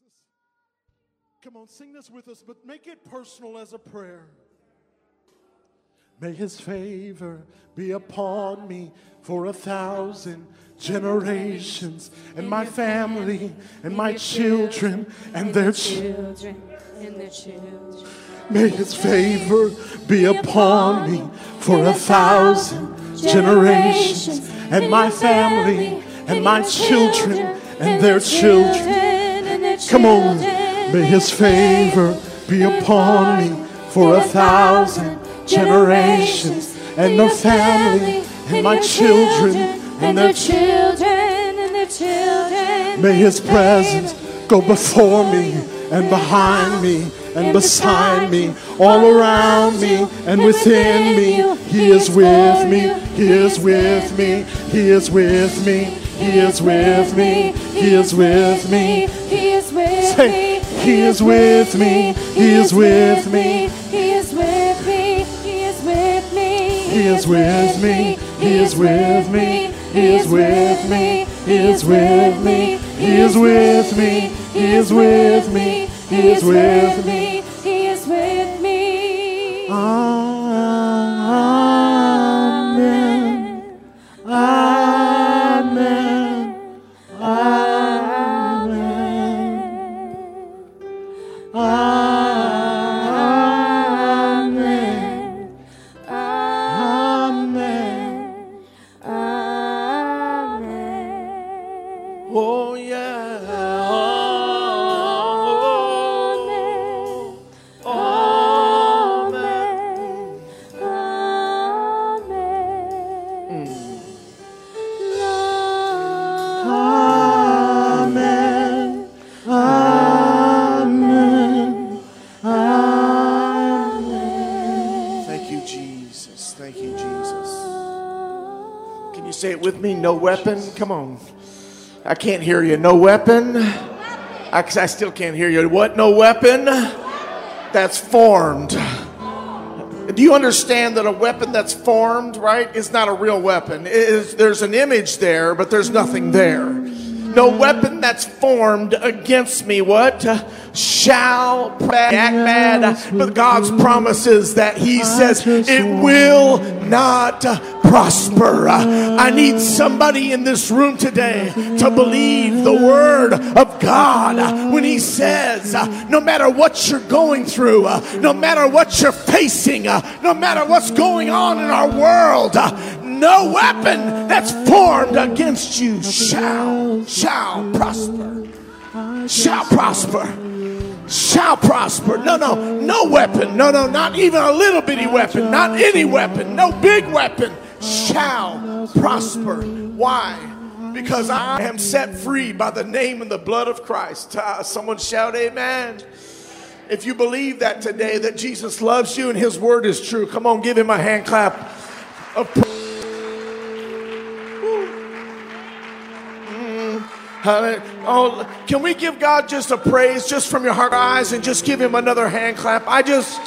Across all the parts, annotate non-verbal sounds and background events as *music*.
Jesus. Come on, sing this with us, but make it personal as a prayer. May his favor be upon me for a thousand generations and my family and my children and their children. children and their children. May his favor be upon me for a thousand generations and my family and my children and their children. Come on. May his favor be upon me for a thousand generations and the family and my children and their children. children and their children. May his presence go before me and behind me and beside me, all around me and within me. He is with me, he is with me, he is with me, he is with me, he is with me. He is with Say, me. He is with me, he is with me, He is with me. He is with me. he is with me, he is with me, he is with me, he is with me, he is with me, he is with me, he is with me. He is with me. Oh yeah. Oh, Amen. Amen. Amen. Amen. Thank you, Jesus. Thank you, Jesus. Can you say it with me? No weapon. Come on. I can't hear you. No weapon. I, I still can't hear you. What? No weapon that's formed. Do you understand that a weapon that's formed, right, is not a real weapon? Is, there's an image there, but there's nothing there. No weapon that's formed against me, what? Shall act bad. But God's promises that He says it will not prosper. I need somebody in this room today to believe the word of God when He says, uh, no matter what you're going through, uh, no matter what you're facing, uh, no matter what's going on in our world, no weapon that's formed against you shall shall prosper. Shall prosper. Shall prosper. No no no weapon. No no not even a little bitty weapon. Not any weapon. No big weapon shall prosper. Why? Because i am set free by the name and the blood of christ. Ah, someone shout amen. If you believe that today that jesus loves you and his word is true come on give him a hand clap of praise. Oh, can we give God just a praise just from your heart eyes and just give him another hand clap? I just,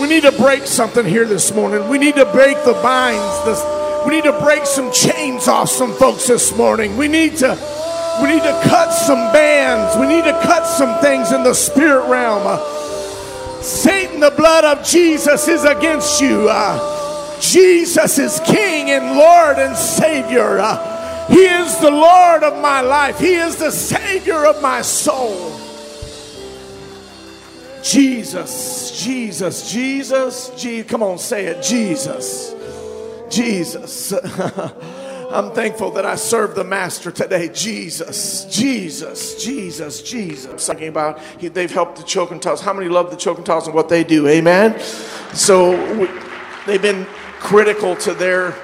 we need to break something here this morning. We need to break the binds. This, we need to break some chains off some folks this morning. We need to, we need to cut some bands. We need to cut some things in the spirit realm. Uh, Satan, the blood of Jesus is against you. Uh, Jesus is King and Lord and Savior. Uh, he is the Lord of my life. He is the Savior of my soul. Jesus, Jesus, Jesus, Je- come on, say it, Jesus, Jesus. *laughs* I'm thankful that I serve the Master today, Jesus, Jesus, Jesus, Jesus. Talking about he, they've helped the Chocentaws. How many love the Chocentaws and what they do? Amen. So we, they've been critical to their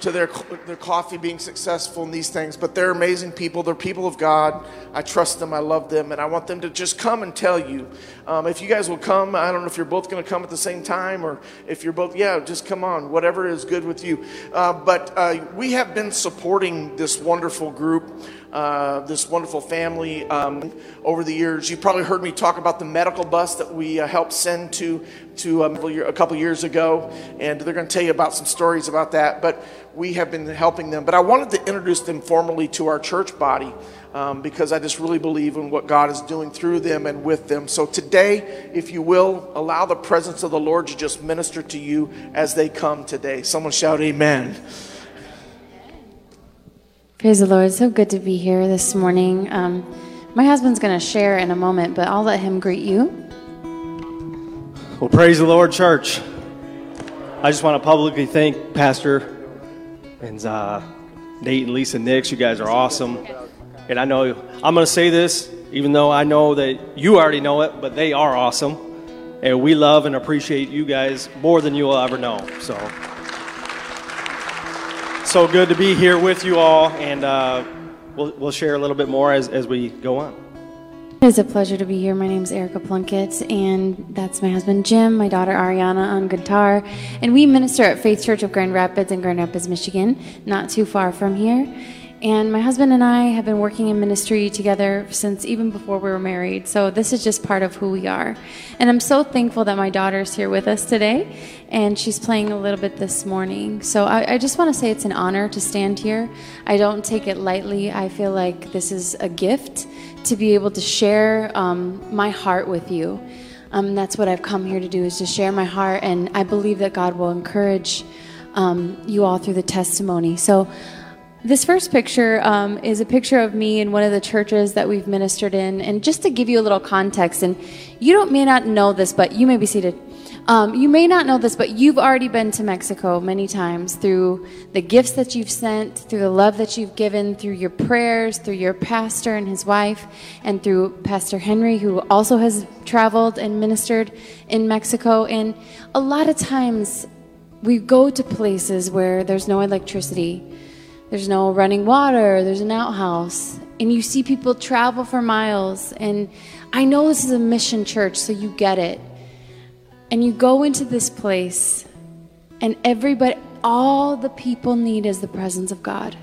to their, their coffee being successful and these things, but they're amazing people. They're people of God. I trust them. I love them. And I want them to just come and tell you. Um, if you guys will come, I don't know if you're both going to come at the same time or if you're both, yeah, just come on, whatever is good with you. Uh, but uh, we have been supporting this wonderful group uh, this wonderful family um, over the years. You probably heard me talk about the medical bus that we uh, helped send to to um, a couple years ago, and they're going to tell you about some stories about that. But we have been helping them. But I wanted to introduce them formally to our church body um, because I just really believe in what God is doing through them and with them. So today, if you will, allow the presence of the Lord to just minister to you as they come today. Someone shout, Amen. Praise the Lord. So good to be here this morning. Um, my husband's going to share in a moment, but I'll let him greet you. Well, praise the Lord, church. I just want to publicly thank Pastor and uh, Nate and Lisa Nix. You guys are awesome. And I know I'm going to say this, even though I know that you already know it, but they are awesome. And we love and appreciate you guys more than you will ever know. So so good to be here with you all, and uh, we'll, we'll share a little bit more as, as we go on. It is a pleasure to be here. My name is Erica Plunkett, and that's my husband Jim, my daughter Ariana on guitar. And we minister at Faith Church of Grand Rapids in Grand Rapids, Michigan, not too far from here. And my husband and I have been working in ministry together since even before we were married. So this is just part of who we are. And I'm so thankful that my daughter's here with us today. And she's playing a little bit this morning. So I, I just want to say it's an honor to stand here. I don't take it lightly. I feel like this is a gift to be able to share um, my heart with you. Um, that's what I've come here to do is to share my heart. And I believe that God will encourage um, you all through the testimony. So this first picture um, is a picture of me in one of the churches that we've ministered in. And just to give you a little context, and you don't may not know this, but you may be seated. Um, you may not know this, but you've already been to Mexico many times through the gifts that you've sent, through the love that you've given, through your prayers, through your pastor and his wife, and through Pastor Henry, who also has traveled and ministered in Mexico. And a lot of times we go to places where there's no electricity there's no running water, there's an outhouse, and you see people travel for miles. And I know this is a mission church, so you get it. And you go into this place, and everybody, all the people need is the presence of God.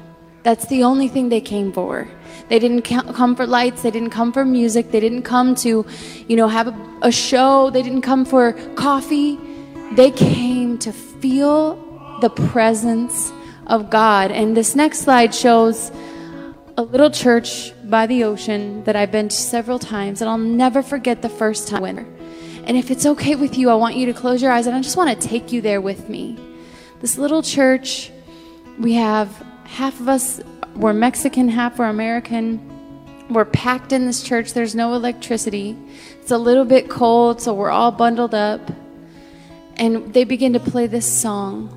That's the only thing they came for. They didn't come for lights. They didn't come for music. They didn't come to, you know, have a, a show. They didn't come for coffee. They came to feel the presence of God. And this next slide shows a little church by the ocean that I've been to several times, and I'll never forget the first time. And if it's okay with you, I want you to close your eyes, and I just want to take you there with me. This little church, we have half of us we're Mexican, half we're American. We're packed in this church. There's no electricity. It's a little bit cold, so we're all bundled up. And they begin to play this song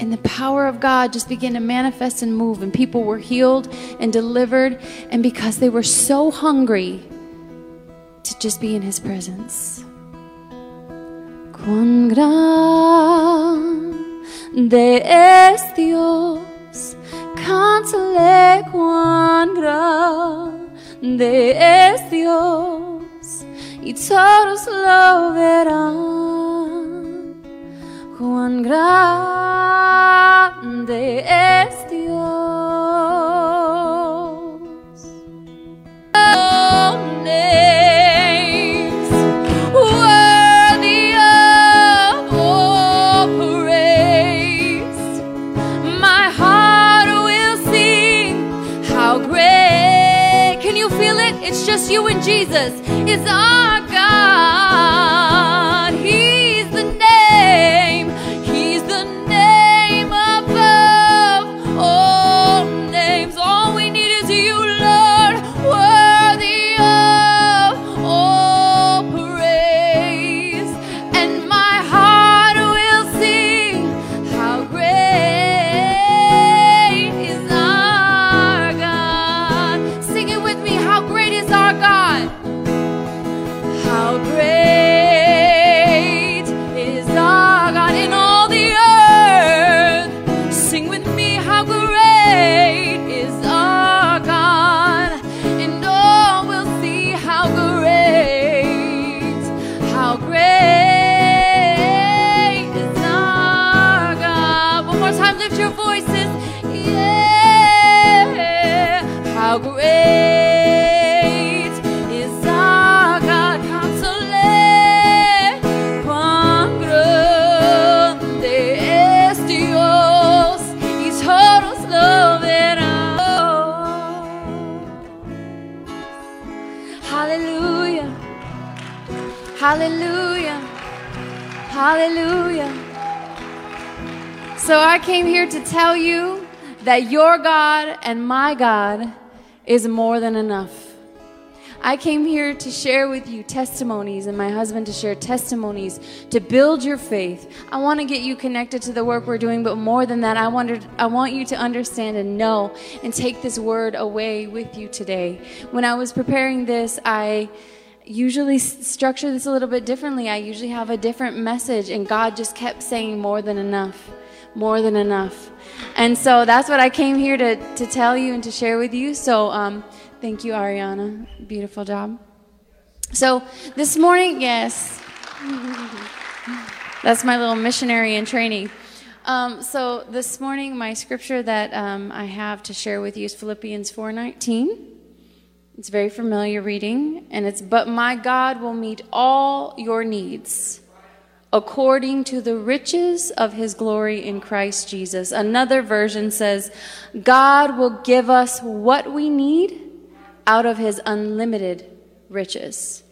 and the power of God just began to manifest and move, and people were healed and delivered, and because they were so hungry to just be in His presence. Cuán grande es Dios, cántale cuán grande es Dios, y todos lo verán cuán grande es Dios. Names worthy of all praise. My heart will sing how great. Can you feel it? It's just you and Jesus. It's our Hallelujah. So I came here to tell you that your God and my God is more than enough. I came here to share with you testimonies and my husband to share testimonies to build your faith. I want to get you connected to the work we're doing, but more than that, I wanted I want you to understand and know and take this word away with you today. When I was preparing this, I usually structure this a little bit differently. I usually have a different message and God just kept saying more than enough. More than enough. And so that's what I came here to, to tell you and to share with you. So um, Thank you, Ariana. Beautiful job. So this morning, yes, *laughs* that's my little missionary in training. Um, so this morning, my scripture that um, I have to share with you is Philippians 4:19. It's very familiar reading, and it's "But my God will meet all your needs." according to the riches of his glory in Christ Jesus. Another version says, God will give us what we need out of his unlimited riches.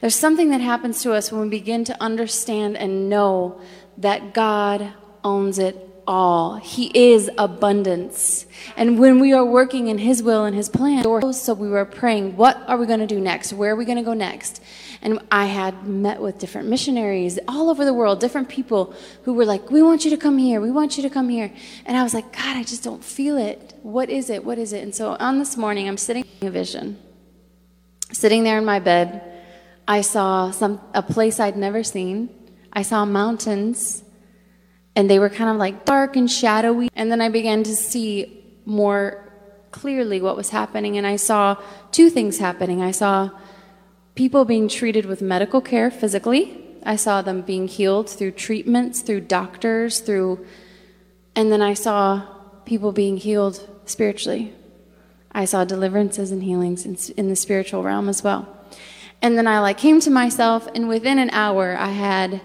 There's something that happens to us when we begin to understand and know that God owns it all. He is abundance. And when we are working in His will and His plan, so we were praying, what are we going to do next? Where are we going to go next? And I had met with different missionaries all over the world, different people who were like, we want you to come here. We want you to come here. And I was like, God, I just don't feel it what is it? What is it? And so on this morning, I'm sitting in a vision. Sitting there in my bed, I saw some a place I'd never seen. I saw mountains, and they were kind of like dark and shadowy. And then I began to see more clearly what was happening, and I saw two things happening. I saw people being treated with medical care physically. I saw them being healed through treatments, through doctors, through, and then I saw people being healed spiritually. I saw deliverances and healings in, in the spiritual realm as well. And then I like came to myself, and within an hour, I had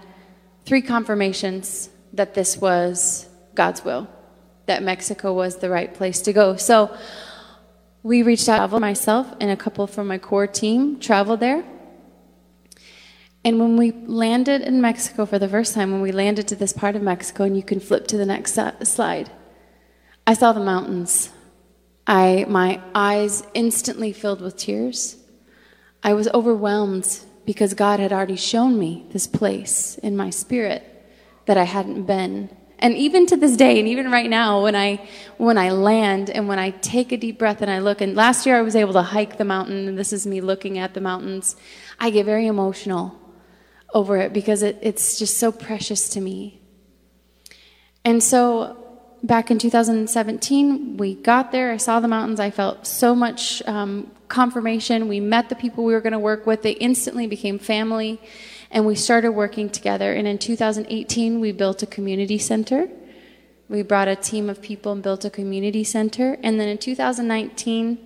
three confirmations that this was God's will, that Mexico was the right place to go. So we reached out. Myself and a couple from my core team traveled there. And when we landed in Mexico for the first time, when we landed to this part of Mexico, and you can flip to the next slide, I saw the mountains. I, my eyes instantly filled with tears. I was overwhelmed because God had already shown me this place in my spirit that I hadn't been. And even to this day, and even right now, when I when I land and when I take a deep breath and I look, and last year I was able to hike the mountain, and this is me looking at the mountains, I get very emotional over it because it, it's just so precious to me. And so back in 2017, we got there. I saw the mountains. I felt so much um, confirmation. We met the people we were going to work with. They instantly became family, and we started working together. And in 2018, we built a community center. We brought a team of people and built a community center. And then in 2019,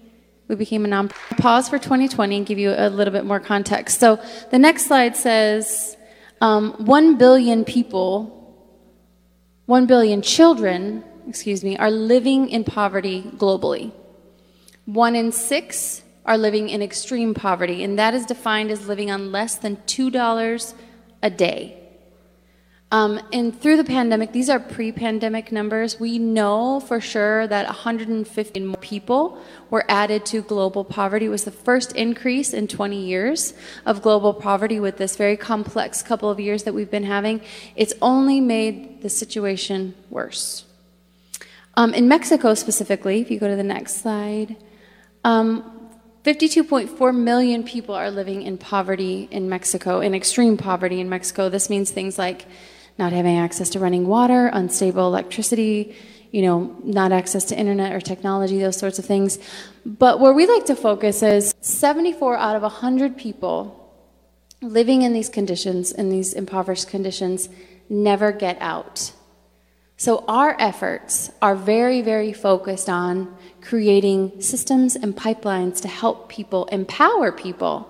we became a non pause for 2020 and give you a little bit more context. So the next slide says um, 1 billion people 1 billion children, excuse me, are living in poverty globally. One in six are living in extreme poverty, and that is defined as living on less than $2 a day. Um, and through the pandemic, these are pre pandemic numbers. We know for sure that 150 more people were added to global poverty. It was the first increase in 20 years of global poverty with this very complex couple of years that we've been having. It's only made the situation worse. Um, in Mexico specifically, if you go to the next slide, um, 52.4 million people are living in poverty in Mexico, in extreme poverty in Mexico. This means things like not having access to running water, unstable electricity, you know, not access to internet or technology, those sorts of things. But where we like to focus is 74 out of 100 people living in these conditions, in these impoverished conditions, never get out. So our efforts are very, very focused on creating systems and pipelines to help people, empower people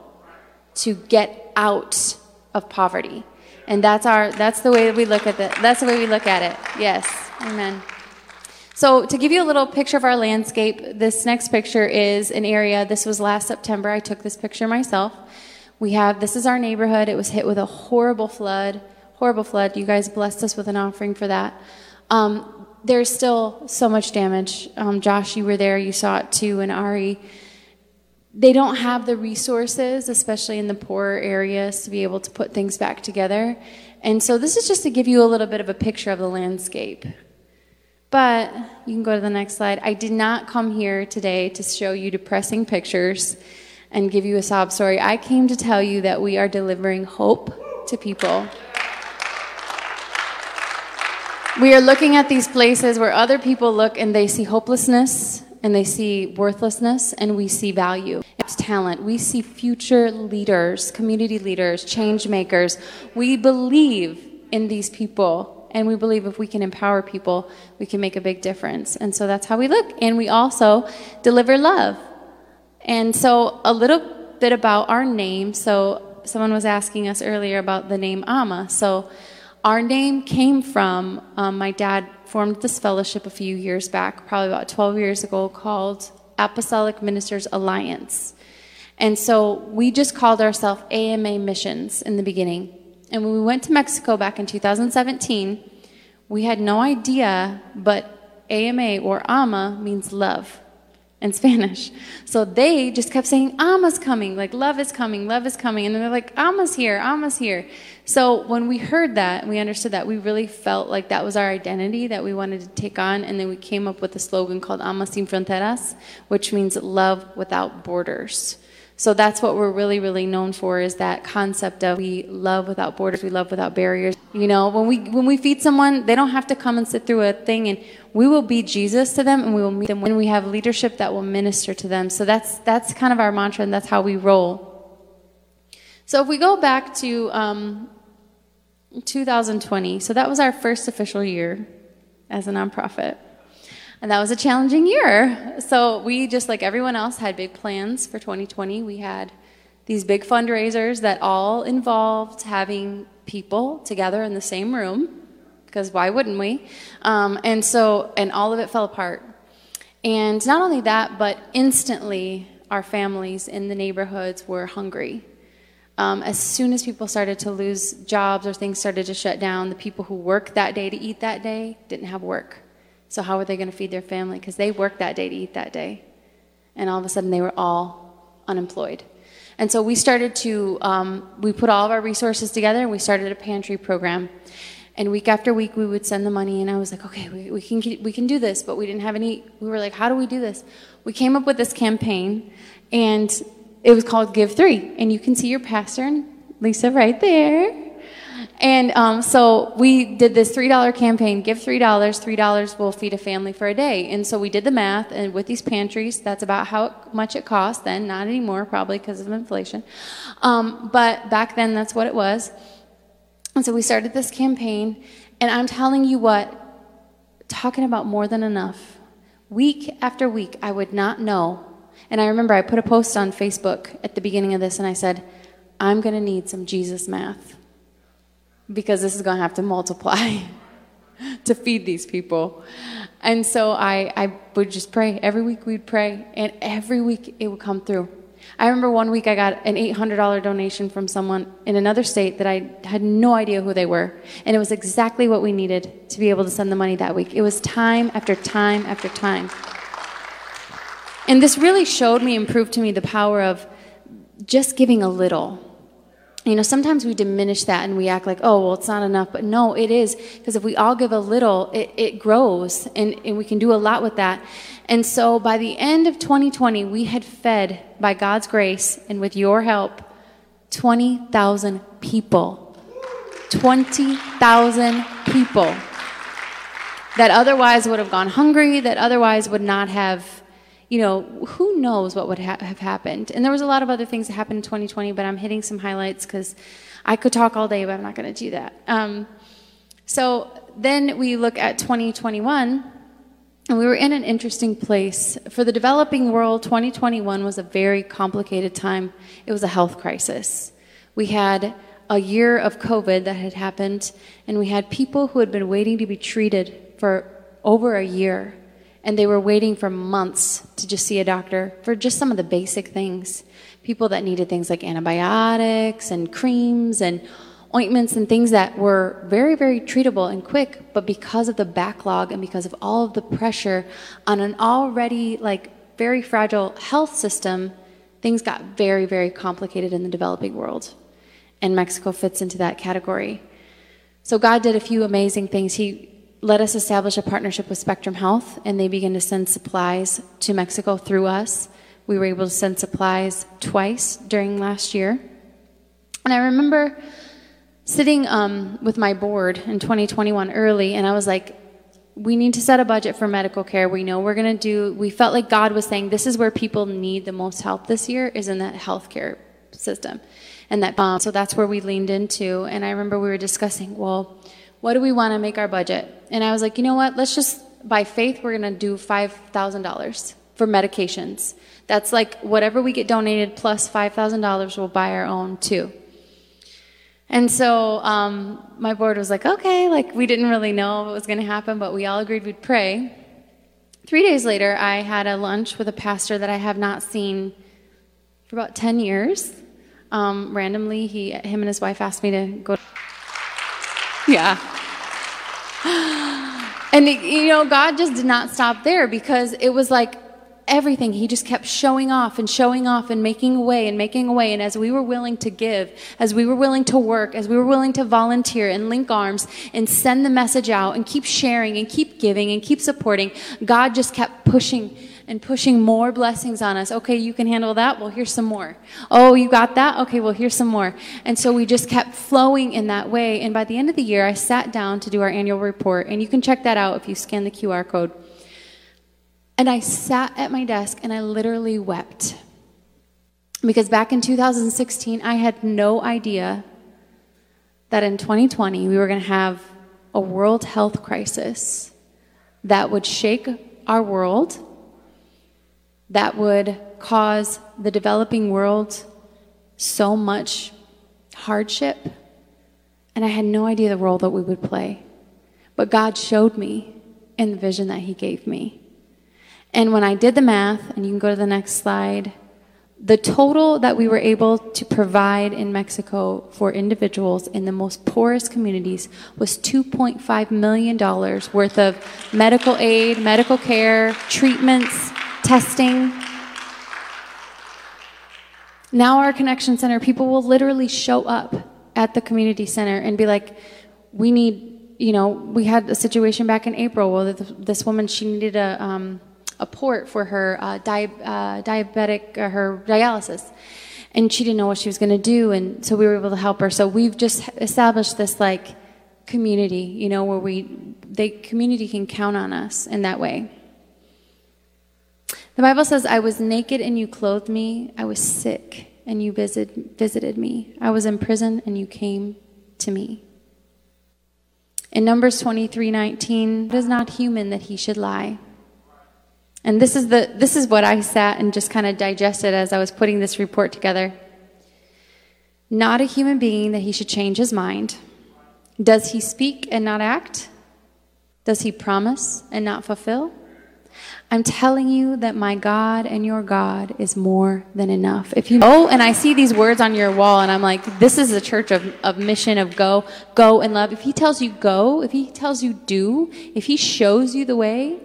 to get out of poverty. And that's our that's the way we look at it. That's the way we look at it. Yes. Amen. So, to give you a little picture of our landscape, this next picture is an area. This was last September. I took this picture myself. We have this is our neighborhood. It was hit with a horrible flood. Horrible flood. You guys blessed us with an offering for that. Um, there's still so much damage. Um, Josh, you were there. You saw it too, and Ari they don't have the resources, especially in the poorer areas, to be able to put things back together. And so this is just to give you a little bit of a picture of the landscape. But you can go to the next slide. I did not come here today to show you depressing pictures and give you a sob story. I came to tell you that we are delivering hope to people. We are looking at these places where other people look and they see hopelessness and they see worthlessness and we see value. It's talent. We see future leaders, community leaders, change makers. We believe in these people and we believe if we can empower people, we can make a big difference. And so that's how we look. And we also deliver love. And so a little bit about our name. So someone was asking us earlier about the name Ama. So our name came from um, my dad formed this fellowship a few years back, probably about 12 years ago, called Apostolic Ministers Alliance. And so we just called ourselves AMA Missions in the beginning. And when we went to Mexico back in 2017, we had no idea, but AMA or AMA means love in Spanish. So they just kept saying, Ama's coming, like love is coming, love is coming. And they're like, Ama's here, Ama's here. So when we heard that, and we understood that, we really felt like that was our identity that we wanted to take on. And then we came up with a slogan called Ama Sin Fronteras, which means love without borders. So that's what we're really, really known for is that concept of we love without borders, we love without barriers. You know, when we when we feed someone, they don't have to come and sit through a thing and we will be Jesus to them and we will meet them when we have leadership that will minister to them. So that's that's kind of our mantra and that's how we roll. So if we go back to um, 2020, so that was our first official year as a nonprofit. And that was a challenging year. So we, just like everyone else, had big plans for 2020. We had these big fundraisers that all involved having people together in the same room, because why wouldn't we? Um, and so, and all of it fell apart. And not only that, but instantly our families in the neighborhoods were hungry. Um, as soon as people started to lose jobs or things started to shut down, the people who worked that day to eat that day didn't have work. So, how were they going to feed their family? Because they worked that day to eat that day. And all of a sudden, they were all unemployed. And so we started to, um, we put all of our resources together and we started a pantry program. And week after week, we would send the money, and I was like, okay, we, we, can, we can do this, but we didn't have any, we were like, how do we do this? We came up with this campaign, and it was called Give Three. And you can see your pastor and Lisa right there. And um, so we did this $3 campaign give $3, $3 will feed a family for a day. And so we did the math, and with these pantries, that's about how much it cost then, not anymore, probably because of inflation. Um, but back then, that's what it was. And so we started this campaign, and I'm telling you what, talking about more than enough. Week after week, I would not know. And I remember I put a post on Facebook at the beginning of this, and I said, I'm going to need some Jesus math because this is going to have to multiply *laughs* to feed these people. And so I, I would just pray. Every week we'd pray, and every week it would come through. I remember one week I got an $800 donation from someone in another state that I had no idea who they were. And it was exactly what we needed to be able to send the money that week. It was time after time after time. And this really showed me and proved to me the power of just giving a little you know, sometimes we diminish that and we act like, oh, well, it's not enough. But no, it is. Because if we all give a little, it, it grows and, and we can do a lot with that. And so by the end of 2020, we had fed, by God's grace and with your help, 20,000 people. 20,000 people that otherwise would have gone hungry, that otherwise would not have you know, who knows what would ha- have happened? And there was a lot of other things that happened in 2020, but I'm hitting some highlights because I could talk all day, but I'm not going to do that. Um, so then we look at 2021, and we were in an interesting place. For the developing world, 2021 was a very complicated time. It was a health crisis. We had a year of COVID that had happened, and we had people who had been waiting to be treated for over a year and they were waiting for months to just see a doctor for just some of the basic things. People that needed things like antibiotics and creams and ointments and things that were very, very treatable and quick, but because of the backlog and because of all of the pressure on an already like very fragile health system, things got very, very complicated in the developing world. And Mexico fits into that category. So God did a few amazing things. He let us establish a partnership with Spectrum Health, and they began to send supplies to Mexico through us. We were able to send supplies twice during last year. And I remember sitting um, with my board in 2021 early, and I was like, we need to set a budget for medical care. We know we're going to do, we felt like God was saying this is where people need the most help this year, is in that healthcare system. And that, um, so that's where we leaned into. And I remember we were discussing, well, what do we want to make our budget? And I was like, you know what? Let's just, by faith, we're going to do $5,000 for medications. That's like whatever we get donated plus $5,000, we'll buy our own too. And so um, my board was like, okay, like we didn't really know what was going to happen, but we all agreed we'd pray. Three days later, I had a lunch with a pastor that I have not seen for about 10 years. Um, randomly, he, him and his wife asked me to go. Yeah. *gasps* And, you know, God just did not stop there because it was like everything. He just kept showing off and showing off and making way and making way. And as we were willing to give, as we were willing to work, as we were willing to volunteer and link arms and send the message out and keep sharing and keep giving and keep supporting, God just kept pushing and pushing more blessings on us. Okay, you can handle that. Well, here's some more. Oh, you got that? Okay, well, here's some more. And so we just kept flowing in that way. And by the end of the year, I sat down to do our annual report. And you can check that out if you scan the QR code. And I sat at my desk and I literally wept. Because back in 2016, I had no idea that in 2020 we were going to have a world health crisis that would shake our world, that would cause the developing world so much hardship. And I had no idea the role that we would play. But God showed me in the vision that He gave me. And when I did the math, and you can go to the next slide, the total that we were able to provide in Mexico for individuals in the most poorest communities was $2.5 million worth of medical aid, medical care, treatments, testing. Now, our Connection Center, people will literally show up at the community center and be like, we need, you know, we had a situation back in April where this woman, she needed a, um, a port for her uh, di- uh, diabetic, uh, her dialysis. And she didn't know what she was going to do, and so we were able to help her. So we've just established this like community, you know, where we, the community can count on us in that way. The Bible says, I was naked and you clothed me. I was sick and you visit, visited me. I was in prison and you came to me. In Numbers 23 19, it is not human that he should lie. And this is, the, this is what I sat and just kind of digested as I was putting this report together. Not a human being that he should change his mind. Does he speak and not act? Does he promise and not fulfill? I'm telling you that my God and your God is more than enough. If you oh, and I see these words on your wall, and I'm like, this is a church of, of mission of go, go and love. If he tells you go, if he tells you do, if he shows you the way,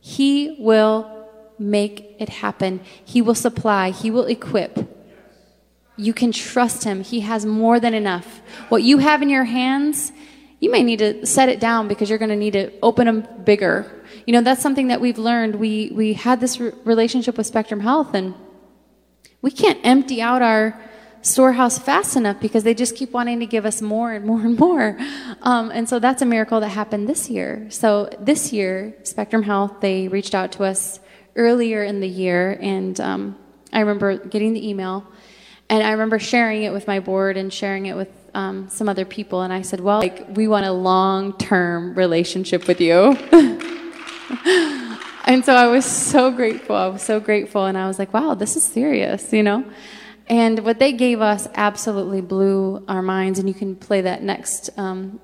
he will make it happen. He will supply, He will equip. You can trust Him. He has more than enough. What you have in your hands, you may need to set it down because you're going to need to open them bigger. You know, that's something that we've learned. We, we had this re- relationship with Spectrum Health, and we can't empty out our storehouse fast enough because they just keep wanting to give us more and more and more. Um, and so that's a miracle that happened this year. So this year, Spectrum Health, they reached out to us earlier in the year, and um, I remember getting the email, and I remember sharing it with my board and sharing it with um, some other people, and I said, well, like, we want a long-term relationship with you. *laughs* and so I was so grateful. I was so grateful, and I was like, wow, this is serious, you know? And what they gave us absolutely blew our minds, and you can play that next. Um,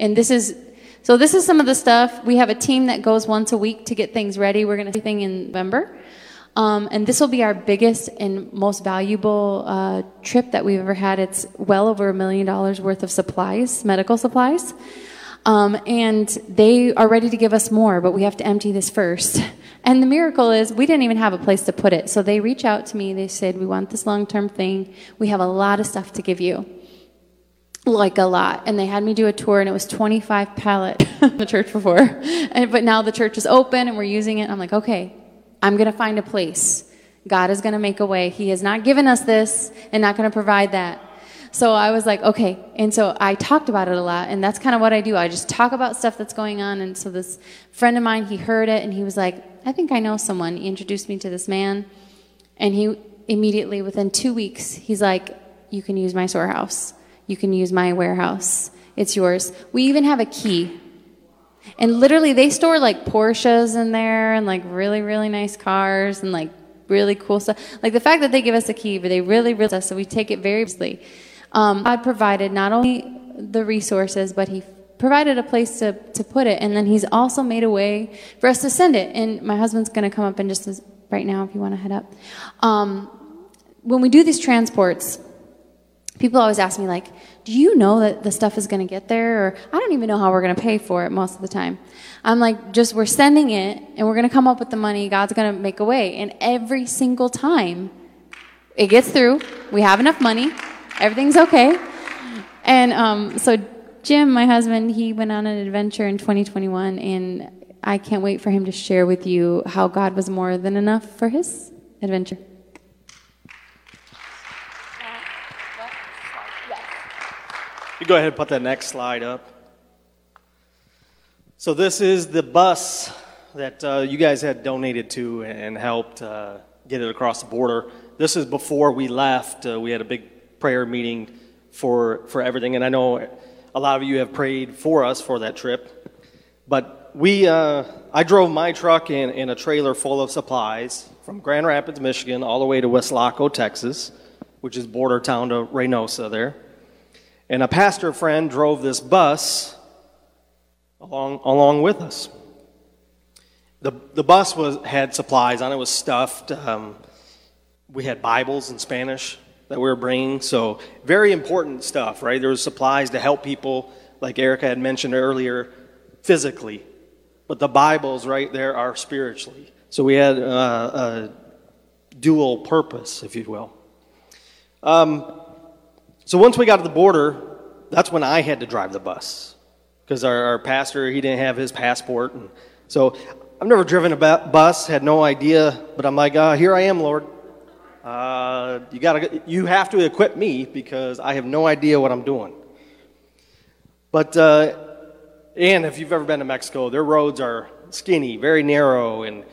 and this is So this is some of the stuff. We have a team that goes once a week to get things ready. We're going to do thing in November. Um, and this will be our biggest and most valuable uh, trip that we've ever had. It's well over a million dollars worth of supplies, medical supplies. Um, and they are ready to give us more, but we have to empty this first. And the miracle is we didn't even have a place to put it. So they reach out to me. They said, We want this long term thing. We have a lot of stuff to give you. Like a lot. And they had me do a tour, and it was 25 pallet *laughs* the church before. And, but now the church is open and we're using it. I'm like, okay, I'm going to find a place. God is going to make a way. He has not given us this and not going to provide that. So I was like, okay. And so I talked about it a lot, and that's kind of what I do. I just talk about stuff that's going on. And so this friend of mine, he heard it, and he was like, I think I know someone. He introduced me to this man, and he immediately, within two weeks, he's like, you can use my storehouse. You can use my warehouse. It's yours. We even have a key. And literally, they store like Porsches in there and like really, really nice cars and like really cool stuff. Like the fact that they give us a key, but they really, really, so we take it very seriously. Um, God provided not only the resources, but He provided a place to, to put it. And then He's also made a way for us to send it. And my husband's going to come up in just right now if you want to head up. Um, when we do these transports, people always ask me, like, do you know that the stuff is going to get there? Or I don't even know how we're going to pay for it most of the time. I'm like, just we're sending it and we're going to come up with the money. God's going to make a way. And every single time it gets through, we have enough money everything's okay. And um, so Jim, my husband, he went on an adventure in 2021, and I can't wait for him to share with you how God was more than enough for his adventure. You go ahead and put that next slide up. So this is the bus that uh, you guys had donated to and helped uh, get it across the border. This is before we left. Uh, we had a big prayer meeting for, for everything. And I know a lot of you have prayed for us for that trip. But we, uh, I drove my truck in, in a trailer full of supplies from Grand Rapids, Michigan, all the way to Weslaco, Texas, which is border town to Reynosa there. And a pastor friend drove this bus along, along with us. The, the bus was, had supplies on it, was stuffed. Um, we had Bibles in Spanish that we were bringing. So, very important stuff, right? There was supplies to help people, like Erica had mentioned earlier, physically. But the Bibles, right there, are spiritually. So, we had uh, a dual purpose, if you will. Um, so, once we got to the border, that's when I had to drive the bus. Because our, our pastor, he didn't have his passport. And so, I've never driven a bus, had no idea, but I'm like, uh, here I am, Lord. Uh, you gotta, you have to equip me because I have no idea what I'm doing. But uh, and if you've ever been to Mexico, their roads are skinny, very narrow, and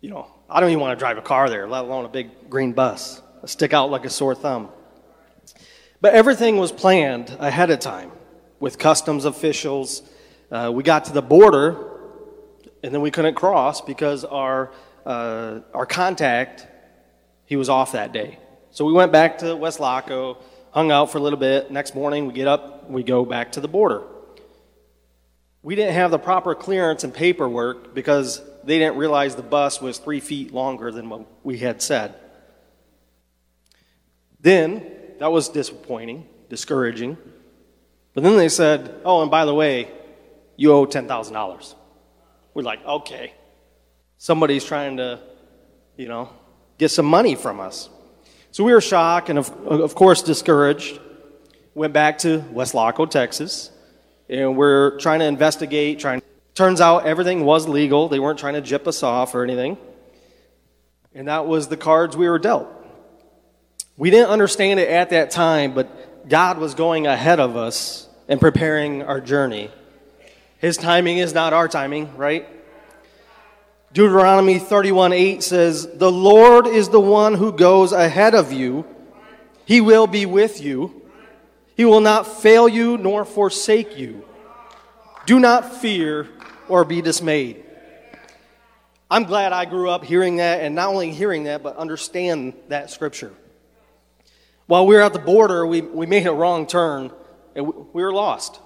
you know I don't even want to drive a car there, let alone a big green bus. I stick out like a sore thumb. But everything was planned ahead of time with customs officials. Uh, we got to the border, and then we couldn't cross because our uh, our contact he was off that day. So we went back to Weslaco, hung out for a little bit. Next morning, we get up, we go back to the border. We didn't have the proper clearance and paperwork because they didn't realize the bus was three feet longer than what we had said. Then, that was disappointing, discouraging. But then they said, oh, and by the way, you owe $10,000. We're like, okay. Somebody's trying to, you know, get some money from us. So we were shocked and, of, of course, discouraged. Went back to Weslaco, Texas, and we're trying to investigate. Trying. Turns out everything was legal. They weren't trying to jip us off or anything. And that was the cards we were dealt. We didn't understand it at that time, but God was going ahead of us and preparing our journey. His timing is not our timing, right? Deuteronomy 31 8 says, The Lord is the one who goes ahead of you. He will be with you. He will not fail you nor forsake you. Do not fear or be dismayed. I'm glad I grew up hearing that, and not only hearing that, but understand that scripture. While we were at the border, we, we made a wrong turn and we were lost.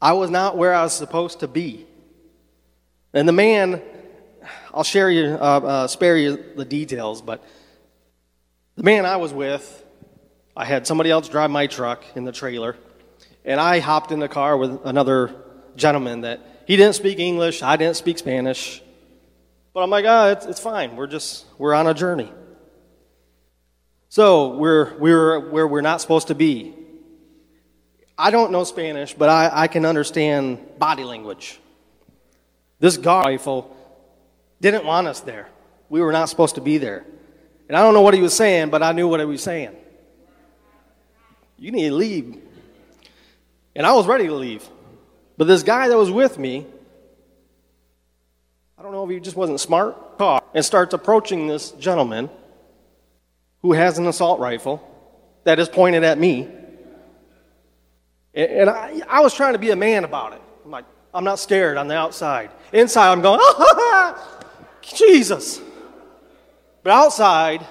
I was not where I was supposed to be. And the man, I'll share you, uh, uh, spare you the details, but the man I was with, I had somebody else drive my truck in the trailer, and I hopped in the car with another gentleman that he didn't speak English, I didn't speak Spanish. But I'm like, ah, it's, it's fine. We're just, we're on a journey. So we're, we're where we're not supposed to be. I don't know Spanish, but I, I can understand body language. This guard rifle didn't want us there. We were not supposed to be there. And I don't know what he was saying, but I knew what he was saying. You need to leave. And I was ready to leave. But this guy that was with me, I don't know if he just wasn't smart, and starts approaching this gentleman who has an assault rifle that is pointed at me. And I, I was trying to be a man about it. I'm like, I'm not scared on the outside. Inside, I'm going, oh, *laughs* Jesus. But outside,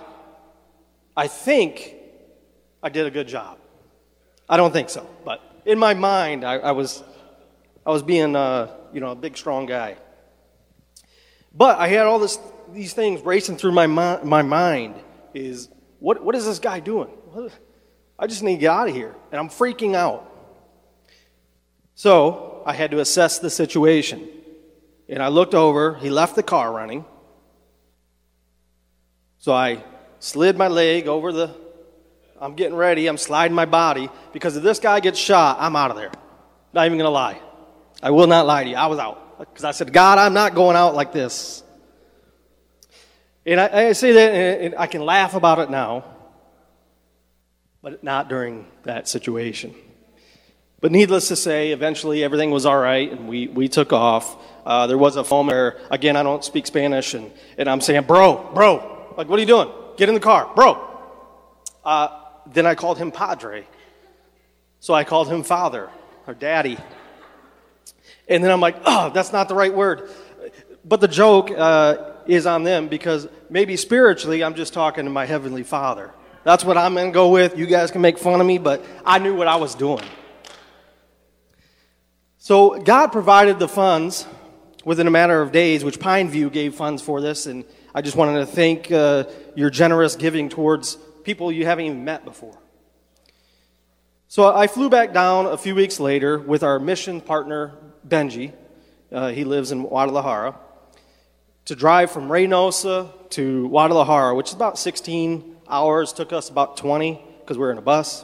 I think I did a good job. I don't think so, but in my mind, I, I was, I was being, uh, you know, a big, strong guy. But I had all this, these things racing through my, my mind. Is what, what is this guy doing? I just need to get out of here, and I'm freaking out. So I had to assess the situation. And I looked over, he left the car running. So I slid my leg over the, I'm getting ready, I'm sliding my body, because if this guy gets shot, I'm out of there. Not even to lie. I will not lie to you. I was out. Because I said, God, I'm not going out like this. And I, I say that, and I can laugh about it now, but not during that situation. But needless to say, eventually everything was all right, and we, we took off. Uh, there was a moment where, again, I don't speak Spanish, and, and I'm saying, bro, bro, like, what are you doing? Get in the car, bro. Uh, then I called him Padre. So I called him Father or Daddy. And then I'm like, oh, that's not the right word. But the joke uh, is on them because maybe spiritually I'm just talking to my Heavenly Father. That's what I'm going to go with. You guys can make fun of me, but I knew what I was doing. So God provided the funds within a matter of days, which Pineview gave funds for this, and I just wanted to thank uh, your generous giving towards people you haven't even met before. So I flew back down a few weeks later with our mission partner, Benji. Uh, he lives in Guadalajara. To drive from Reynosa to Guadalajara, which is about 16 hours, took us about 20 because we are in a bus.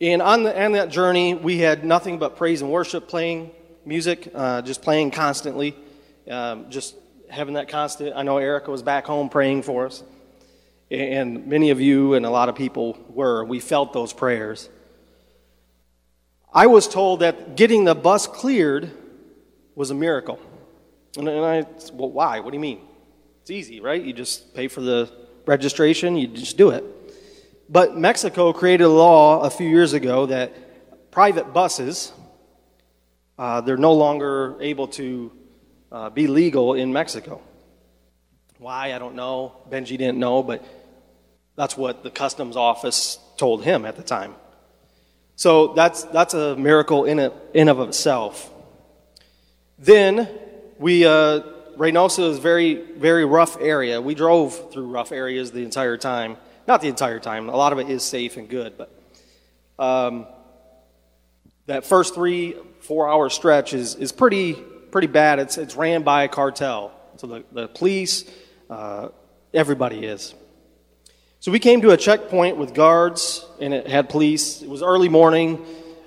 And on, the, on that journey, we had nothing but praise and worship playing, music, uh, just playing constantly, um, just having that constant. I know Erica was back home praying for us, and many of you and a lot of people were. We felt those prayers. I was told that getting the bus cleared was a miracle. And I, said, well, why? What do you mean? It's easy, right? You just pay for the registration, you just do it. But Mexico created a law a few years ago that private buses, uh, they're no longer able to uh, be legal in Mexico. Why, I don't know. Benji didn't know, but that's what the customs office told him at the time. So that's, that's a miracle in, it, in of itself. Then we, uh, Reynosa is very, very rough area. We drove through rough areas the entire time. Not the entire time. A lot of it is safe and good, but um, that first three, four hour stretch is, is pretty, pretty bad. It's, it's ran by a cartel. So the, the police, uh, everybody is. So we came to a checkpoint with guards, and it had police. It was early morning.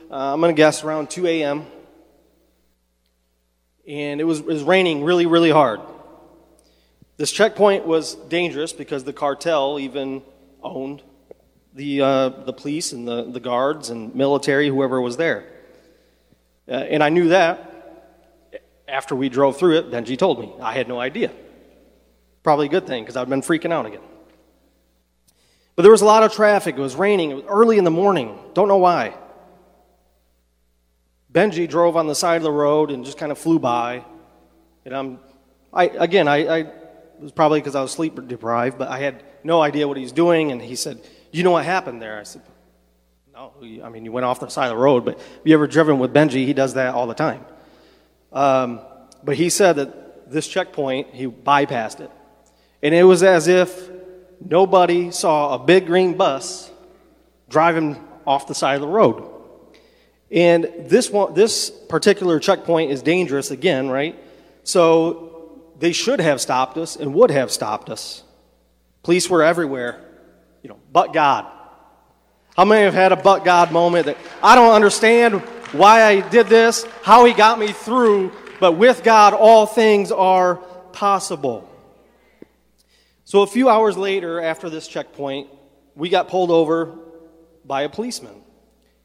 Uh, I'm going to guess around 2 a.m. And it was, it was raining really, really hard. This checkpoint was dangerous because the cartel even owned the, uh, the police and the, the guards and military, whoever was there. Uh, and I knew that after we drove through it. Benji told me. I had no idea. Probably a good thing because I'd been freaking out again. But there was a lot of traffic. It was raining. It was early in the morning. Don't know why. Benji drove on the side of the road and just kind of flew by. And I'm, I, again, I, I it was probably because I was sleep deprived, but I had no idea what he's doing. And he said, You know what happened there? I said, no. I mean, you went off the side of the road, but if you ever driven with Benji, he does that all the time. Um, but he said that this checkpoint, he bypassed it. And it was as if nobody saw a big green bus driving off the side of the road. And this, one, this particular checkpoint is dangerous again, right? So they should have stopped us and would have stopped us. Police were everywhere, you know, but God. How many have had a but God moment that I don't understand why I did this, how He got me through, but with God, all things are possible. So a few hours later, after this checkpoint, we got pulled over by a policeman.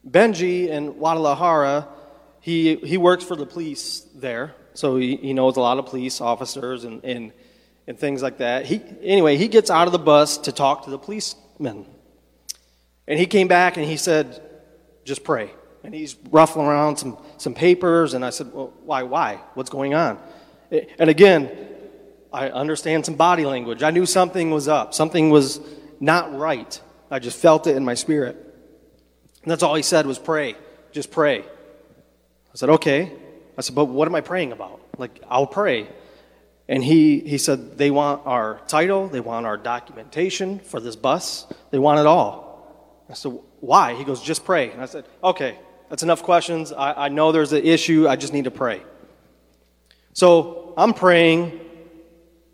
Benji in Guadalajara, he, he works for the police there, so he, he knows a lot of police officers and, and, and things like that. He, anyway, he gets out of the bus to talk to the policeman. And he came back and he said, just pray. And he's ruffling around some, some papers, and I said, well, why, why? What's going on? And again, I understand some body language. I knew something was up, something was not right. I just felt it in my spirit. And that's all he said was pray, just pray. I said, okay. I said, but what am I praying about? Like, I'll pray. And he, he said, they want our title, they want our documentation for this bus, they want it all. I said, why? He goes, just pray. And I said, okay, that's enough questions. I, I know there's an issue, I just need to pray. So I'm praying,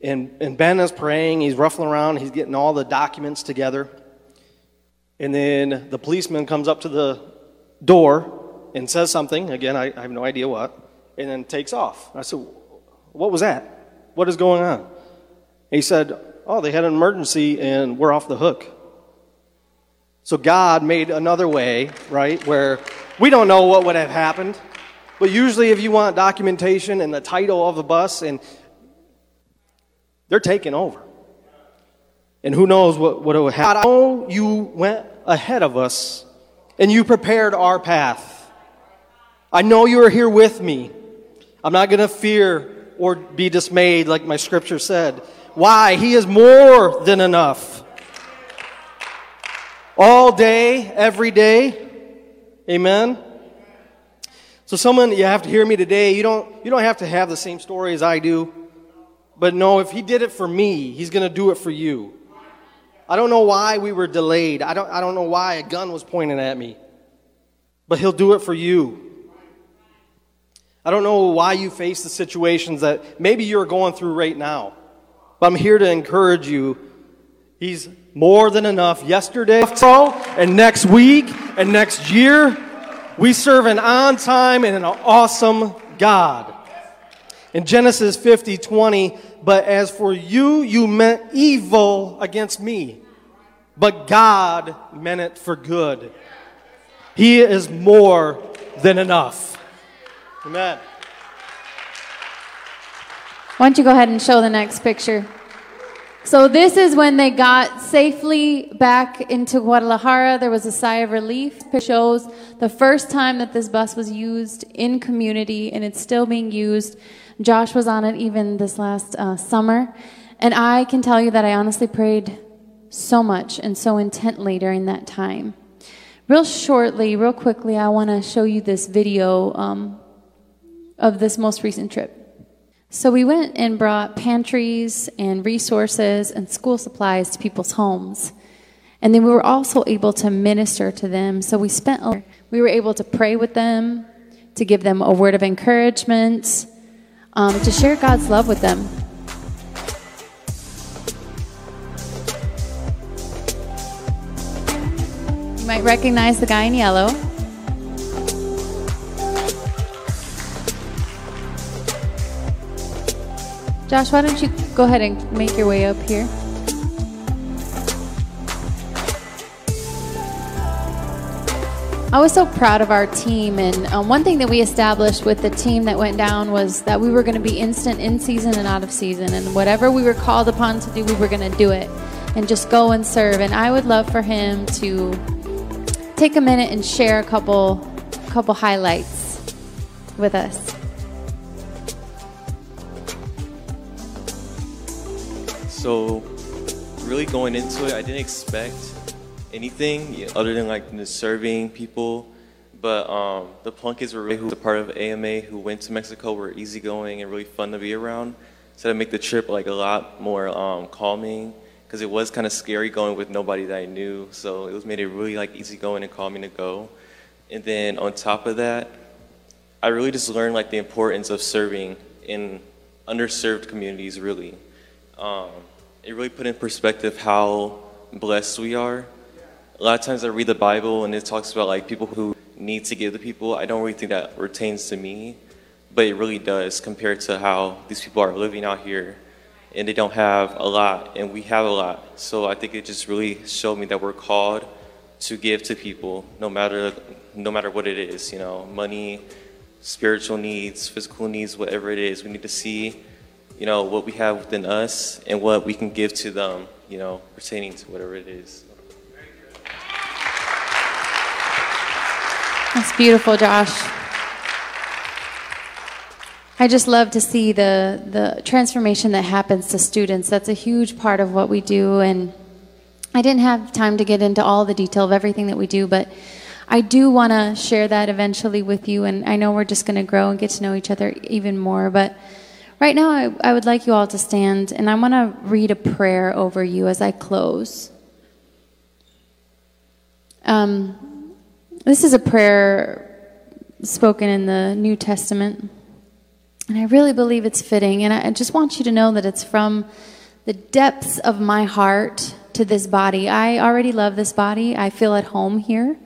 and, and Ben is praying. He's ruffling around, he's getting all the documents together. And then the policeman comes up to the door and says something. Again, I, I have no idea what. And then takes off. I said, What was that? What is going on? He said, Oh, they had an emergency and we're off the hook. So God made another way, right, where we don't know what would have happened. But usually, if you want documentation and the title of the bus, and they're taking over. And who knows what, what would happen. I know you went ahead of us and you prepared our path. I know you are here with me. I'm not going to fear or be dismayed like my scripture said. Why? He is more than enough. All day, every day. Amen. So someone you have to hear me today, you don't you don't have to have the same story as I do. But no, if he did it for me, he's going to do it for you. I don't know why we were delayed. I don't, I don't know why a gun was pointed at me. But He'll do it for you. I don't know why you face the situations that maybe you're going through right now. But I'm here to encourage you. He's more than enough. Yesterday, and next week, and next year, we serve an on time and an awesome God. In Genesis 50 20, but as for you, you meant evil against me, but God meant it for good. He is more than enough. Amen. Why don't you go ahead and show the next picture? So, this is when they got safely back into Guadalajara. There was a sigh of relief. It shows the first time that this bus was used in community, and it's still being used. Josh was on it even this last uh, summer. And I can tell you that I honestly prayed so much and so intently during that time. Real shortly, real quickly, I want to show you this video um, of this most recent trip. So we went and brought pantries and resources and school supplies to people's homes. And then we were also able to minister to them. So we spent we were able to pray with them, to give them a word of encouragement, um, to share God's love with them. You might recognize the guy in yellow. Josh, why don't you go ahead and make your way up here? I was so proud of our team, and um, one thing that we established with the team that went down was that we were going to be instant in season and out of season, and whatever we were called upon to do, we were going to do it, and just go and serve. And I would love for him to take a minute and share a couple, couple highlights with us. So, really going into it, I didn't expect anything other than like serving people. But um, the Plunkett's were really who a part of AMA who went to Mexico were easygoing and really fun to be around. So that make the trip like a lot more um, calming because it was kind of scary going with nobody that I knew. So it was made it really like easygoing and calming to go. And then on top of that, I really just learned like the importance of serving in underserved communities. Really, um, it really put in perspective how blessed we are. A lot of times I read the Bible and it talks about like people who need to give to people. I don't really think that pertains to me, but it really does compared to how these people are living out here and they don't have a lot and we have a lot. So I think it just really showed me that we're called to give to people no matter no matter what it is, you know, money, spiritual needs, physical needs, whatever it is. We need to see, you know, what we have within us and what we can give to them, you know, pertaining to whatever it is. That's beautiful, Josh. I just love to see the, the transformation that happens to students. That's a huge part of what we do. And I didn't have time to get into all the detail of everything that we do, but I do want to share that eventually with you. And I know we're just going to grow and get to know each other even more. But right now, I, I would like you all to stand, and I want to read a prayer over you as I close. Um, this is a prayer spoken in the New Testament, and I really believe it's fitting. And I just want you to know that it's from the depths of my heart to this body. I already love this body, I feel at home here.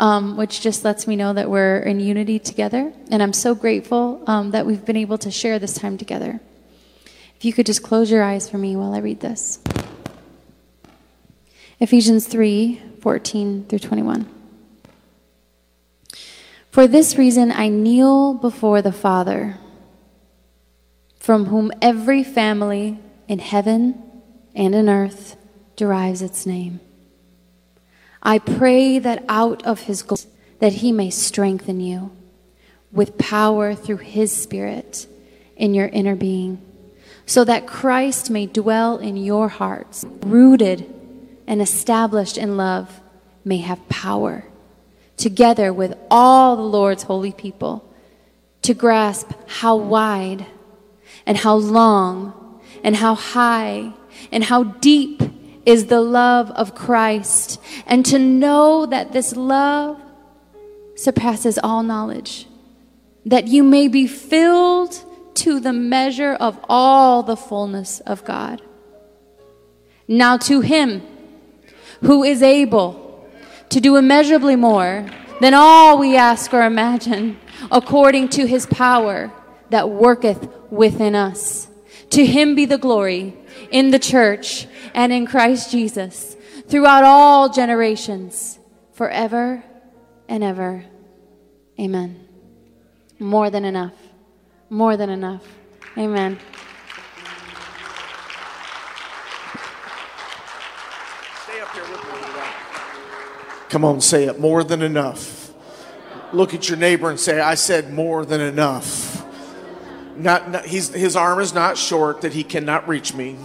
Um, which just lets me know that we're in unity together. And I'm so grateful um, that we've been able to share this time together. If you could just close your eyes for me while I read this Ephesians 3 14 through 21. For this reason, I kneel before the Father, from whom every family in heaven and in earth derives its name. I pray that out of his glory, that he may strengthen you with power through his spirit in your inner being, so that Christ may dwell in your hearts, rooted and established in love, may have power together with all the Lord's holy people to grasp how wide and how long and how high and how deep is the love of Christ, and to know that this love surpasses all knowledge, that you may be filled to the measure of all the fullness of God. Now, to Him who is able to do immeasurably more than all we ask or imagine, according to his power that worketh within us. To him be the glory in the church and in Christ Jesus throughout all generations, forever and ever. Amen. More than enough. More than enough. Amen. Come on, say it. More than enough. Look at your neighbor and say, I said more than enough. Not, not his arm is not short that he cannot reach me.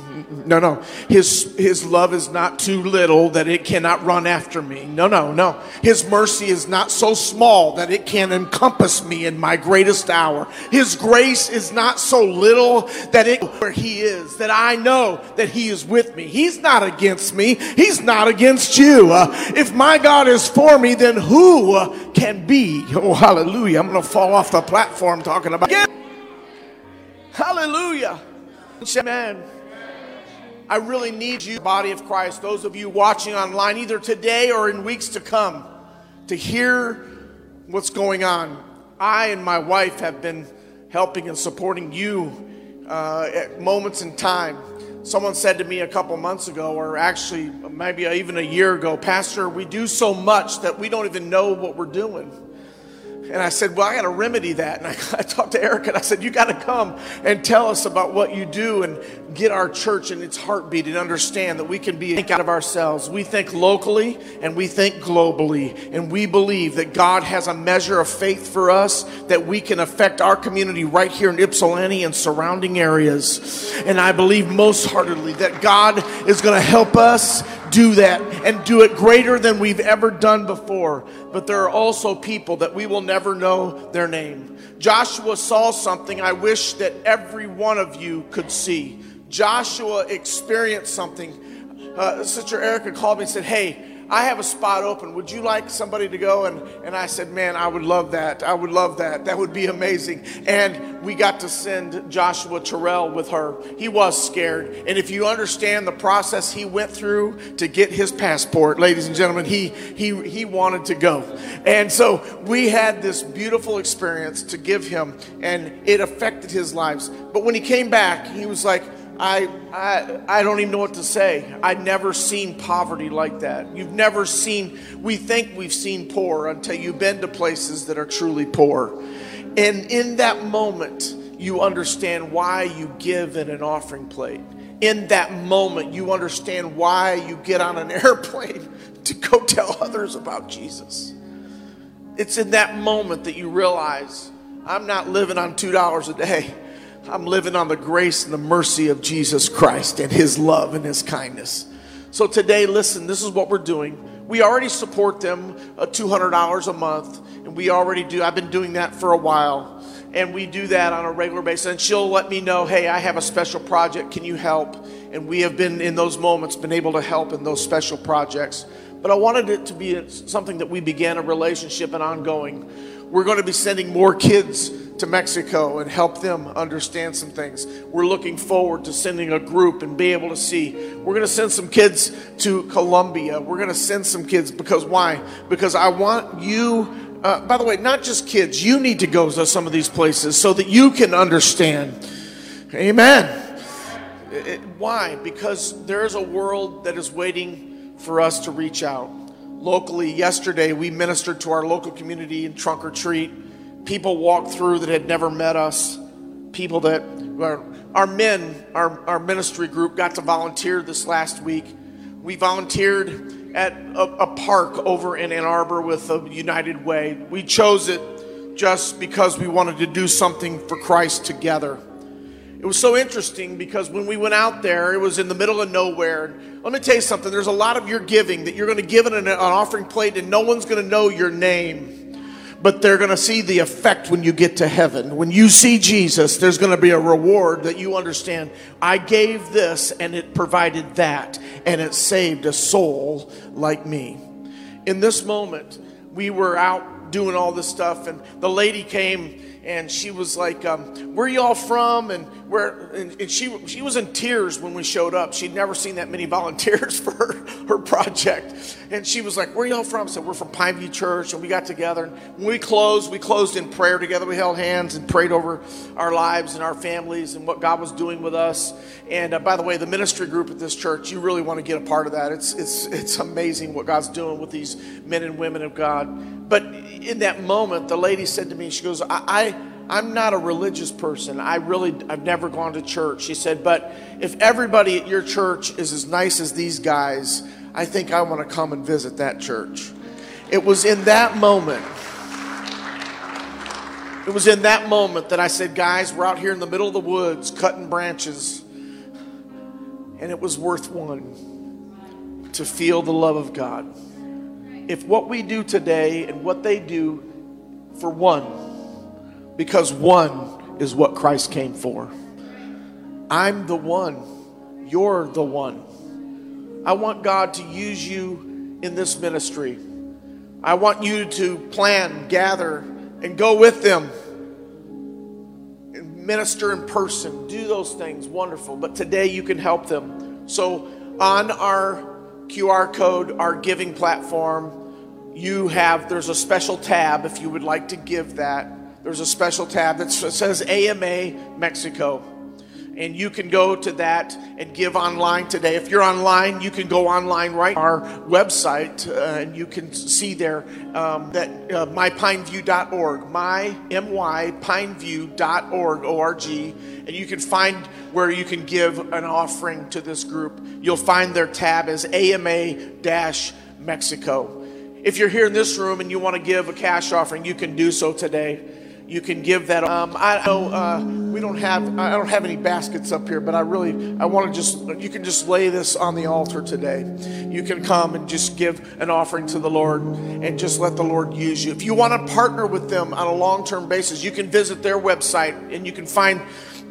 No, no. His, his love is not too little that it cannot run after me. No, no, no. His mercy is not so small that it can encompass me in my greatest hour. His grace is not so little that it where he is, that I know that he is with me. He's not against me. He's not against you. Uh, if my God is for me, then who uh, can be? Oh, hallelujah. I'm going to fall off the platform talking about. Hallelujah. Amen. I really need you, body of Christ, those of you watching online, either today or in weeks to come, to hear what's going on. I and my wife have been helping and supporting you uh, at moments in time. Someone said to me a couple months ago, or actually maybe even a year ago, Pastor, we do so much that we don't even know what we're doing. And I said, Well, I got to remedy that. And I, *laughs* I, talked to Eric and I said, You got to come and tell us about what you do and get our church in its heartbeat and understand that we can be think out of ourselves. We think locally and we think globally. And we believe that God has a measure of faith for us that we can affect our community right here in Ypsilanti and surrounding areas. And I believe most heartedly that God is going to help us do that and do it greater than we've ever done before. But there are also people that we will never know their name. Joshua saw something I wish that every one of you could see. Joshua experienced something. Uh, Sister Erica called me and said, Hey, I have a spot open. Would you like somebody to go? And, and I said, Man, I would love that. I would love that. That would be amazing. And we got to send Joshua Terrell with her. He was scared. And if you understand the process he went through to get his passport, ladies and gentlemen, he, he, he wanted to go. And so we had this beautiful experience to give him, and it affected his lives. But when he came back, he was like, I, I, I don't even know what to say. I'd never seen poverty like that. You've never seen, we think we've seen poor until you've been to places that are truly poor. And in that moment, you understand why you give in an offering plate. In that moment, you understand why you get on an *laughs* airplane to go tell others about Jesus. It's in that moment that you realize I'm not living on $2 a day. I'm living on the grace and the mercy of Jesus Christ and His love and His kindness. So today, listen, this is what we're doing. We already support them uh, $200 a month, and we already do. I've been doing that for a while, and we do that on a regular basis. And she'll let me know, hey, I have a special project. Can you help? And we have been in those moments, been able to help in those special projects. But I wanted it to be something that we began a relationship and ongoing. We're going to be sending more kids to Mexico and help them understand some things. We're looking forward to sending a group and be able to see. We're going to send some kids to Colombia. We're going to send some kids because why? Because I want you, uh, by the way, not just kids, you need to go to some of these places so that you can understand. Amen. It, why? Because there is a world that is waiting for us to reach out. Locally, yesterday, we ministered to our local community in Trunk or Treat people walked through that had never met us, people that were, our men, our, our ministry group got to volunteer this last week. We volunteered at a, a park over in Ann Arbor with a United Way. We chose it just because we wanted to do something for Christ together. It was so interesting because when we went out there, it was in the middle of nowhere. Let me tell you something there's a lot of your giving that you're going to give in an offering plate and no one's going to know your name but they're going to see the effect when you get to heaven. When you see Jesus, there's going to be a reward that you understand. I gave this and it provided that, and it saved a soul like me. In this moment, we were out doing all this stuff, and the lady came and she was like, um, "Where y'all from?" And where and, and, she she was in tears when we showed up. She'd never seen that many *laughs* volunteers for her, her project, and she was like, "Where y'all from?" I said, "We're from Pineview Church," and we got together. And when we closed, we closed in prayer together. We held hands and prayed over our lives and our families and what God was doing with us. And uh, by the way, the ministry group at this church, you really want to get a part of that. It's it's it's amazing what God's doing with these men and women of God. But in that moment, the lady said to me, she goes, I, I I'm not a religious person. I really, I've never gone to church. She said, but if everybody at your church is as nice as these guys, I think I want to come and visit that church. It was in that moment. It was in that moment that I said, guys, we're out here in the middle of the woods cutting branches. And it was worth one to feel the love of God. If what we do today and what they do for one, because one is what Christ came for. I'm the one. You're the one. I want God to use you in this ministry. I want you to plan, gather, and go with them and minister in person. Do those things. Wonderful. But today you can help them. So on our QR code, our giving platform, you have, there's a special tab if you would like to give that there's a special tab that says AMA Mexico. And you can go to that and give online today. If you're online, you can go online right our website uh, and you can see there um, that uh, mypineview.org, my my pineview.org, O-R-G, and you can find where you can give an offering to this group. You'll find their tab as AMA-Mexico. If you're here in this room and you want to give a cash offering, you can do so today. You can give that. Um, I know uh, we don't have I don't have any baskets up here, but I really I want to just you can just lay this on the altar today. You can come and just give an offering to the Lord and just let the Lord use you. If you want to partner with them on a long term basis, you can visit their website and you can find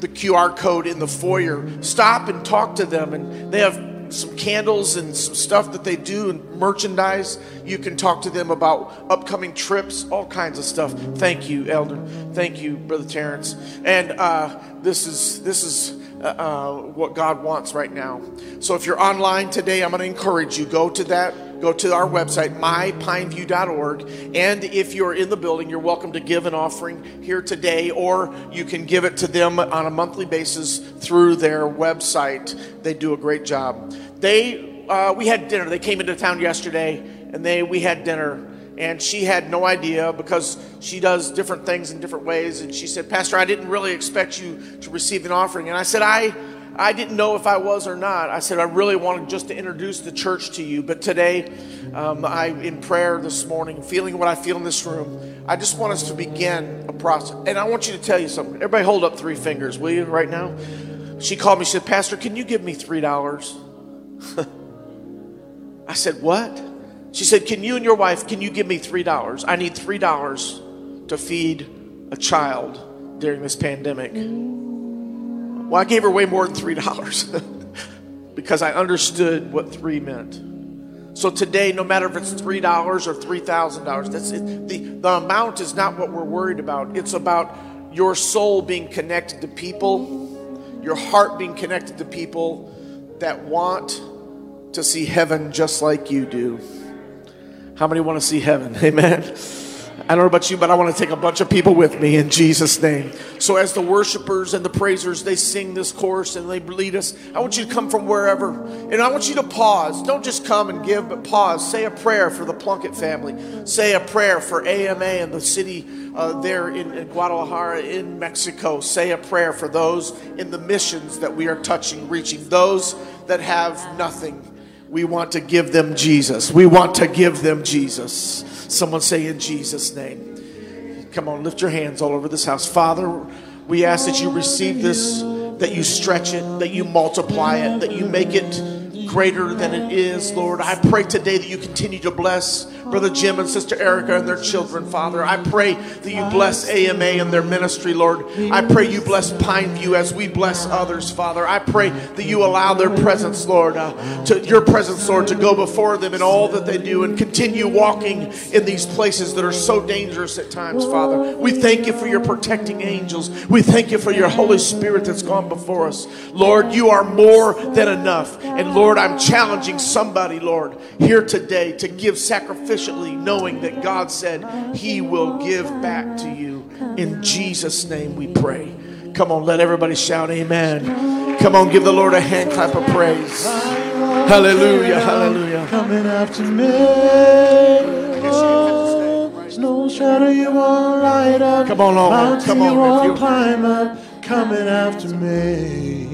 the QR code in the foyer. Stop and talk to them, and they have some candles and some stuff that they do and merchandise. You can talk to them about upcoming trips, all kinds of stuff. Thank you, Elder. Thank you, Brother Terrence. And uh, this is this is. Uh, uh, what God wants right now. So if you're online today, I'm going to encourage you go to that go to our website mypineview.org and if you're in the building you're welcome to give an offering here today or you can give it to them on a monthly basis through their website. They do a great job. They uh, we had dinner. They came into town yesterday and they we had dinner and she had no idea because she does different things in different ways and she said pastor i didn't really expect you to receive an offering. And i said i I didn't know if I was or not. I said, I really wanted just to introduce the church to you. But today, um, I, in prayer this morning, feeling what I feel in this room, I just want us to begin a process. And I want you to tell you something. Everybody hold up three fingers, will you, right now? She called me, she said, Pastor, can you give me $3? *laughs* I said, What? She said, Can you and your wife, can you give me $3? I need $3 to feed a child during this pandemic. Well, I gave her way more than $3 *laughs* because I understood what three meant. So today, no matter if it's $3 or $3,000, that's it. The, the amount is not what we're worried about. It's about your soul being connected to people, your heart being connected to people that want to see heaven just like you do. How many want to see heaven? *laughs* Amen. I don't know about you, but I want to take a bunch of people with me in Jesus' name. So, as the worshipers and the praisers they sing this chorus and they lead us, I want you to come from wherever, and I want you to pause. Don't just come and give, but pause. Say a prayer for the Plunkett family. Say a prayer for AMA and the city uh, there in, in Guadalajara, in Mexico. Say a prayer for those in the missions that we are touching, reaching those that have nothing. We want to give them Jesus. We want to give them Jesus. Someone say in Jesus' name. Come on, lift your hands all over this house. Father, we ask that you receive this, that you stretch it, that you multiply it, that you make it greater than it is, Lord. I pray today that you continue to bless Brother Jim and Sister Erica and their children, Father. I pray that you bless AMA and their ministry, Lord. I pray you bless Pineview as we bless others, Father. I pray that you allow their presence, Lord, uh, to your presence, Lord, to go before them in all that they do and continue walking in these places that are so dangerous at times, Father. We thank you for your protecting angels. We thank you for your Holy Spirit that's gone before us. Lord, you are more than enough. And Lord, I'm challenging somebody, Lord, here today to give sacrificially, knowing that God said He will give back to you. In Jesus' name we pray. Come on, let everybody shout amen. Come on, give the Lord a hand clap of praise. Hallelujah, hallelujah. Coming after me. No shadow you won't light up. Come on, Lord. Mountain Come on, you won't climb up. Coming after me.